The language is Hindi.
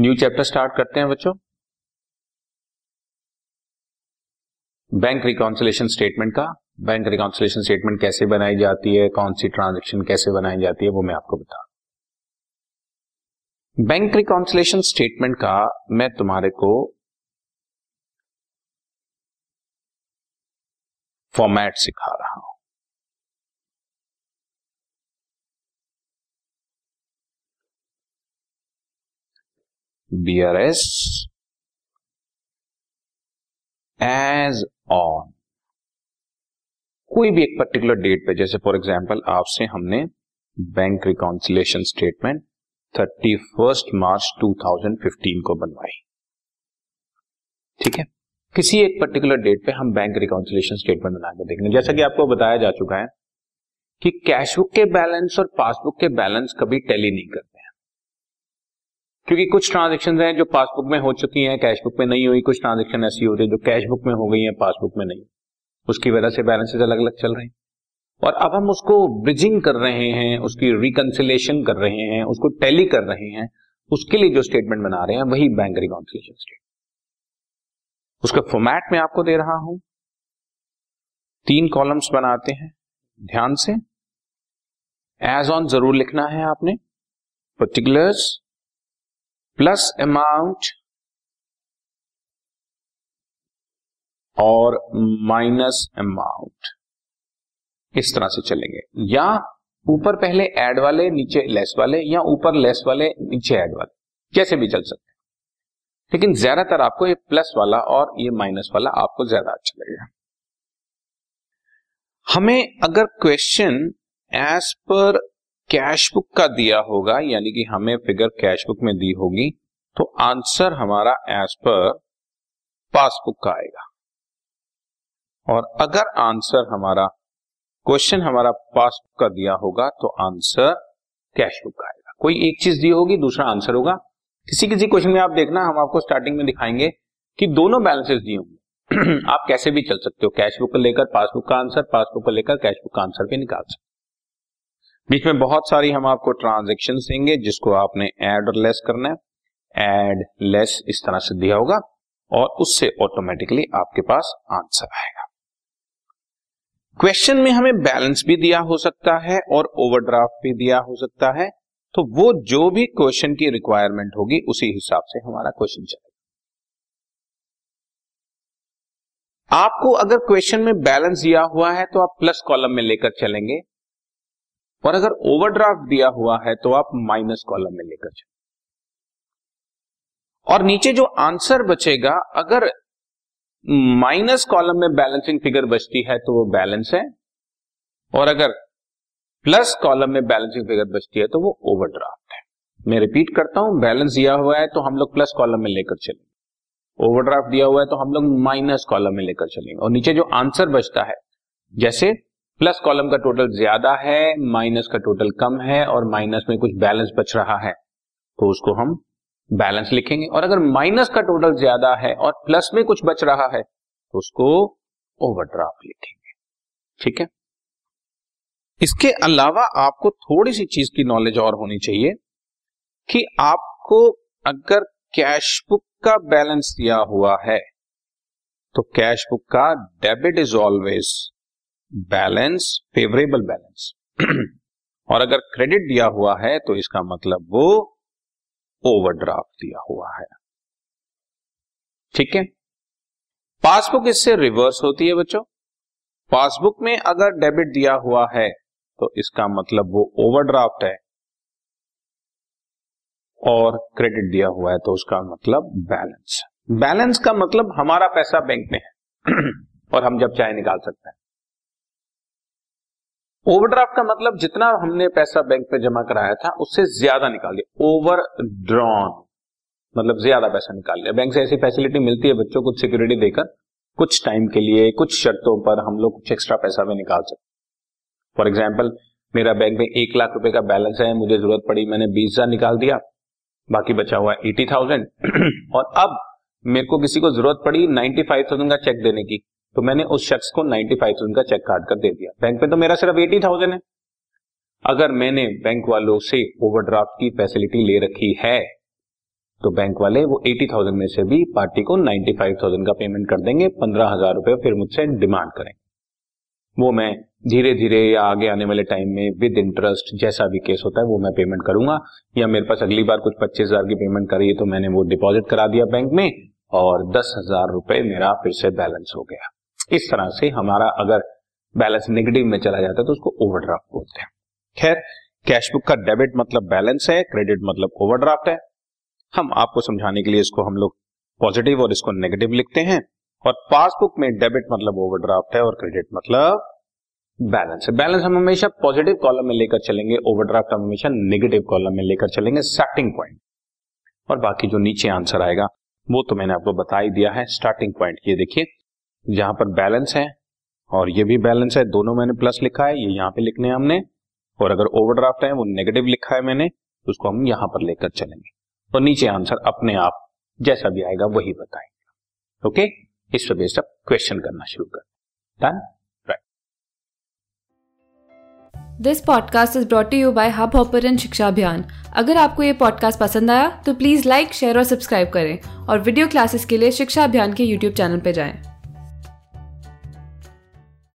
न्यू चैप्टर स्टार्ट करते हैं बच्चों। बैंक रिकॉन्सिलेशन स्टेटमेंट का। बैंक रिकॉन्सिलेशन स्टेटमेंट कैसे बनाई जाती है? कौन सी ट्रांजेक्शन कैसे बनाई जाती है? वो मैं आपको बता बैंक रिकॉन्सिलेशन स्टेटमेंट का मैं तुम्हारे को फॉर्मेट सिखा रहा हूँ। बीआरएस एज ऑन कोई भी एक पर्टिकुलर डेट पे, जैसे फॉर एग्जांपल आपसे हमने bank reconciliation statement thirty first मार्च 2015 को बनवाई। ठीक है? किसी एक पर्टिकुलर डेट पे हम बैंक रिकाउंसिलेशन स्टेटमेंट बना के देखेंगे। जैसा कि आपको बताया जा चुका है कि कैशबुक के बैलेंस और पासबुक के बैलेंस कभी टैली नहीं करते। क्योंकि कुछ ट्रांजेक्शन हैं जो पासबुक में हो चुकी हैं कैशबुक में नहीं हुई, कुछ ट्रांजेक्शन ऐसी हो रही है जो कैशबुक में हो गई है पासबुक में नहीं। उसकी वजह से बैलेंसेज अलग अलग चल रहे हैं। और अब हम उसको ब्रिजिंग कर रहे हैं, उसकी रिकंसिलेशन कर रहे हैं, उसको टैली कर रहे हैं, उसके लिए जो स्टेटमेंट बना रहे हैं, वही बैंक रिकॉन्सिलेशन स्टेटमेंट उसका फॉर्मेट में आपको दे रहा हूँ। तीन कॉलम्स बनाते हैं, ध्यान से। एज ऑन ज़रूर लिखना है आपने। पर्टिकुलर्स प्लस अमाउंट और माइनस अमाउंट। इस तरह से चलेंगे। या ऊपर पहले ऐड वाले, नीचे लेस वाले, या ऊपर लेस वाले, नीचे ऐड वाले। कैसे भी चल सकते हैं। लेकिन ज़्यादातर आपको ये प्लस वाला और ये माइनस वाला आपको ज़्यादा अच्छा लगेगा। हमें अगर question as per cash book का दिया होगा, यानी कि हमें फिगर कैश बुक में दी होगी तो आंसर हमारा एज पर पासबुक का आएगा। और अगर आंसर हमारा क्वेश्चन हमारा पासबुक का दिया होगा तो आंसर कैश बुक का आएगा। कोई एक चीज़ दी होगी, दूसरा आंसर होगा। किसी किसी क्वेश्चन में आप देखना, हम आपको स्टार्टिंग में दिखाएँगे कि दोनों बैलेंसेस दिए होंगे। आप कैसे भी चल सकते हो कैश बुक लेकर पासबुक का आंसर पासबुक को लेकर कैश बुक का आंसर भी निकाल सकते बीच में बहुत सारी हम आपको ट्रांजेक्शन देंगे, जिसको आपने एड और लेस करना है। एड लेस इस तरह से दिया होगा, और उससे ऑटोमेटिकली आपके पास आंसर आएगा। क्वेश्चन में हमें बैलेंस भी दिया हो सकता है और ओवरड्राफ्ट भी दिया हो सकता है। तो वो जो भी क्वेश्चन की रिक्वायरमेंट होगी, उसी हिसाब से हमारा क्वेश्चन चलेगा। आपको अगर क्वेश्चन में बैलेंस दिया हुआ है तो आप प्लस कॉलम में लेकर चलेंगे। और अगर ओवरड्राफ्ट दिया हुआ है तो आप माइनस कॉलम में लेकर चलो और नीचे जो आंसर बचेगा, अगर माइनस कॉलम में बैलेंसिंग फिगर बचती है तो वो बैलेंस है। और अगर प्लस कॉलम में बैलेंसिंग फिगर बचती है तो वो ओवरड्राफ्ट है। मैं रिपीट करता हूँ बैलेंस दिया हुआ है तो हम लोग प्लस कॉलम में लेकर चलेंगे ओवरड्राफ्ट दिया हुआ है तो हम लोग माइनस कॉलम में लेकर चलेंगे। और नीचे जो आंसर बचता है, जैसे प्लस कॉलम का टोटल ज़्यादा है, माइनस का टोटल कम है और माइनस में कुछ बैलेंस बच रहा है। तो उसको हम बैलेंस लिखेंगे। और अगर माइनस का टोटल ज़्यादा है और प्लस में कुछ बच रहा है तो उसको ओवरड्राफ्ट लिखेंगे। ठीक है? इसके अलावा आपको थोड़ी सी चीज़ की नॉलेज और होनी चाहिए कि आपको अगर कैश बुक का बैलेंस दिया हुआ है तो कैश बुक का debit is always balance favourable balance और अगर क्रेडिट दिया हुआ है तो इसका मतलब वो ओवरड्राफ्ट दिया हुआ है। ठीक है? पासबुक इससे रिवर्स होती है बच्चों। पासबुक में अगर डेबिट दिया हुआ है तो इसका मतलब वो ओवरड्राफ्ट है। और क्रेडिट दिया हुआ है तो उसका मतलब बैलेंस बैलेंस का मतलब हमारा पैसा बैंक में है। और हम जब चाहे निकाल सकते हैं। ओवरड्राफ्ट का मतलब जितना हमने पैसा बैंक पे जमा कराया था, उससे ज़्यादा निकाल दिया। ओवर ड्रॉन मतलब ज़्यादा पैसा निकाल लिया बैंक से ऐसी फैसिलिटी मिलती है बच्चों को सिक्योरिटी देकर, कुछ टाइम के लिए, कुछ शर्तों पर हम लोग कुछ एक्स्ट्रा पैसा भी निकाल सकते फॉर एग्ज़ाम्पल मेरा बैंक में एक लाख रुपए का बैलेंस है, मुझे ज़रूरत पड़ी, मैंने बीस हज़ार निकाल दिया, बाकी बचा हुआ एटी थाउज़ेंड और अब मेरे को किसी को ज़रूरत पड़ी नाइन्टी फाइव थाउज़ेंड का चेक देने की। तो मैंने उस शख्स को नाइन्टी फाइव थाउज़ेंड का चेक काट कर दे दिया। बैंक में तो मेरा सिर्फ़ एटी थाउज़ेंड है। अगर मैंने बैंक वालों से ओवरड्राफ्ट की फैसिलिटी ले रखी है तो बैंक वाले वो एटी थाउज़ेंड में से भी पार्टी को नाइन्टी फाइव थाउज़ेंड का पेमेंट कर देंगे, पंद्रह हज़ार रुपए फिर मुझसे डिमांड करेंगे। वो मैं धीरे धीरे या आगे आने वाले टाइम में विद इंटरेस्ट जैसा भी केस होता है, वो मैं पेमेंट करूँगा। या मेरे पास अगली बार कुछ पच्चीस हज़ार की पेमेंट करी है तो मैंने वो डिपॉजिट करा दिया बैंक में और दस हज़ार रुपए मेरा फिर से बैलेंस हो गया। इस तरह से हमारा अगर बैलेंस नेगेटिव में चला जाता है तो उसको ओवरड्राफ्ट बोलते हैं। खैर कैश बुक का डेबिट मतलब बैलेंस है क्रेडिट मतलब ओवरड्राफ्ट है। हम आपको समझाने के लिए इसको हम लोग पॉजिटिव और इसको नेगेटिव लिखते हैं। और पासबुक में डेबिट मतलब ओवरड्राफ्ट है और क्रेडिट मतलब बैलेंस है। बैलेंस हम हमेशा पॉजिटिव कॉलम में लेकर चलेंगे ओवरड्राफ्ट हम हमेशा नेगेटिव कॉलम में लेकर चलेंगे स्टार्टिंग पॉइंट और बाकी जो नीचे आंसर आएगा, वो तो मैंने आपको बता ही दिया है स्टार्टिंग पॉइंट ये देखिए जहाँ पर बैलेंस है, और ये भी बैलेंस है, दोनों मैंने प्लस लिखा है, ये यहाँ पे लिखने हमने, और अगर ओवरड्राफ्ट है, वो नेगेटिव लिखा है मैंने तो उसको हम यहाँ पर लेकर चलेंगे। और नीचे आंसर अपने आप, जैसा भी आएगा, वही बताएँगे। ओके? इस पे बेस्ड क्वेश्चन करना शुरू कर done this podcast is brought you by Hubhopper Shiksha Abhiyan अगर आपको ये पॉडकास्ट पसंद आया तो प्लीज़ लाइक शेयर और सब्सक्राइब करें। और वीडियो क्लासेस के लिए शिक्षा अभियान के यूट्यूब चैनल पर जाएँ।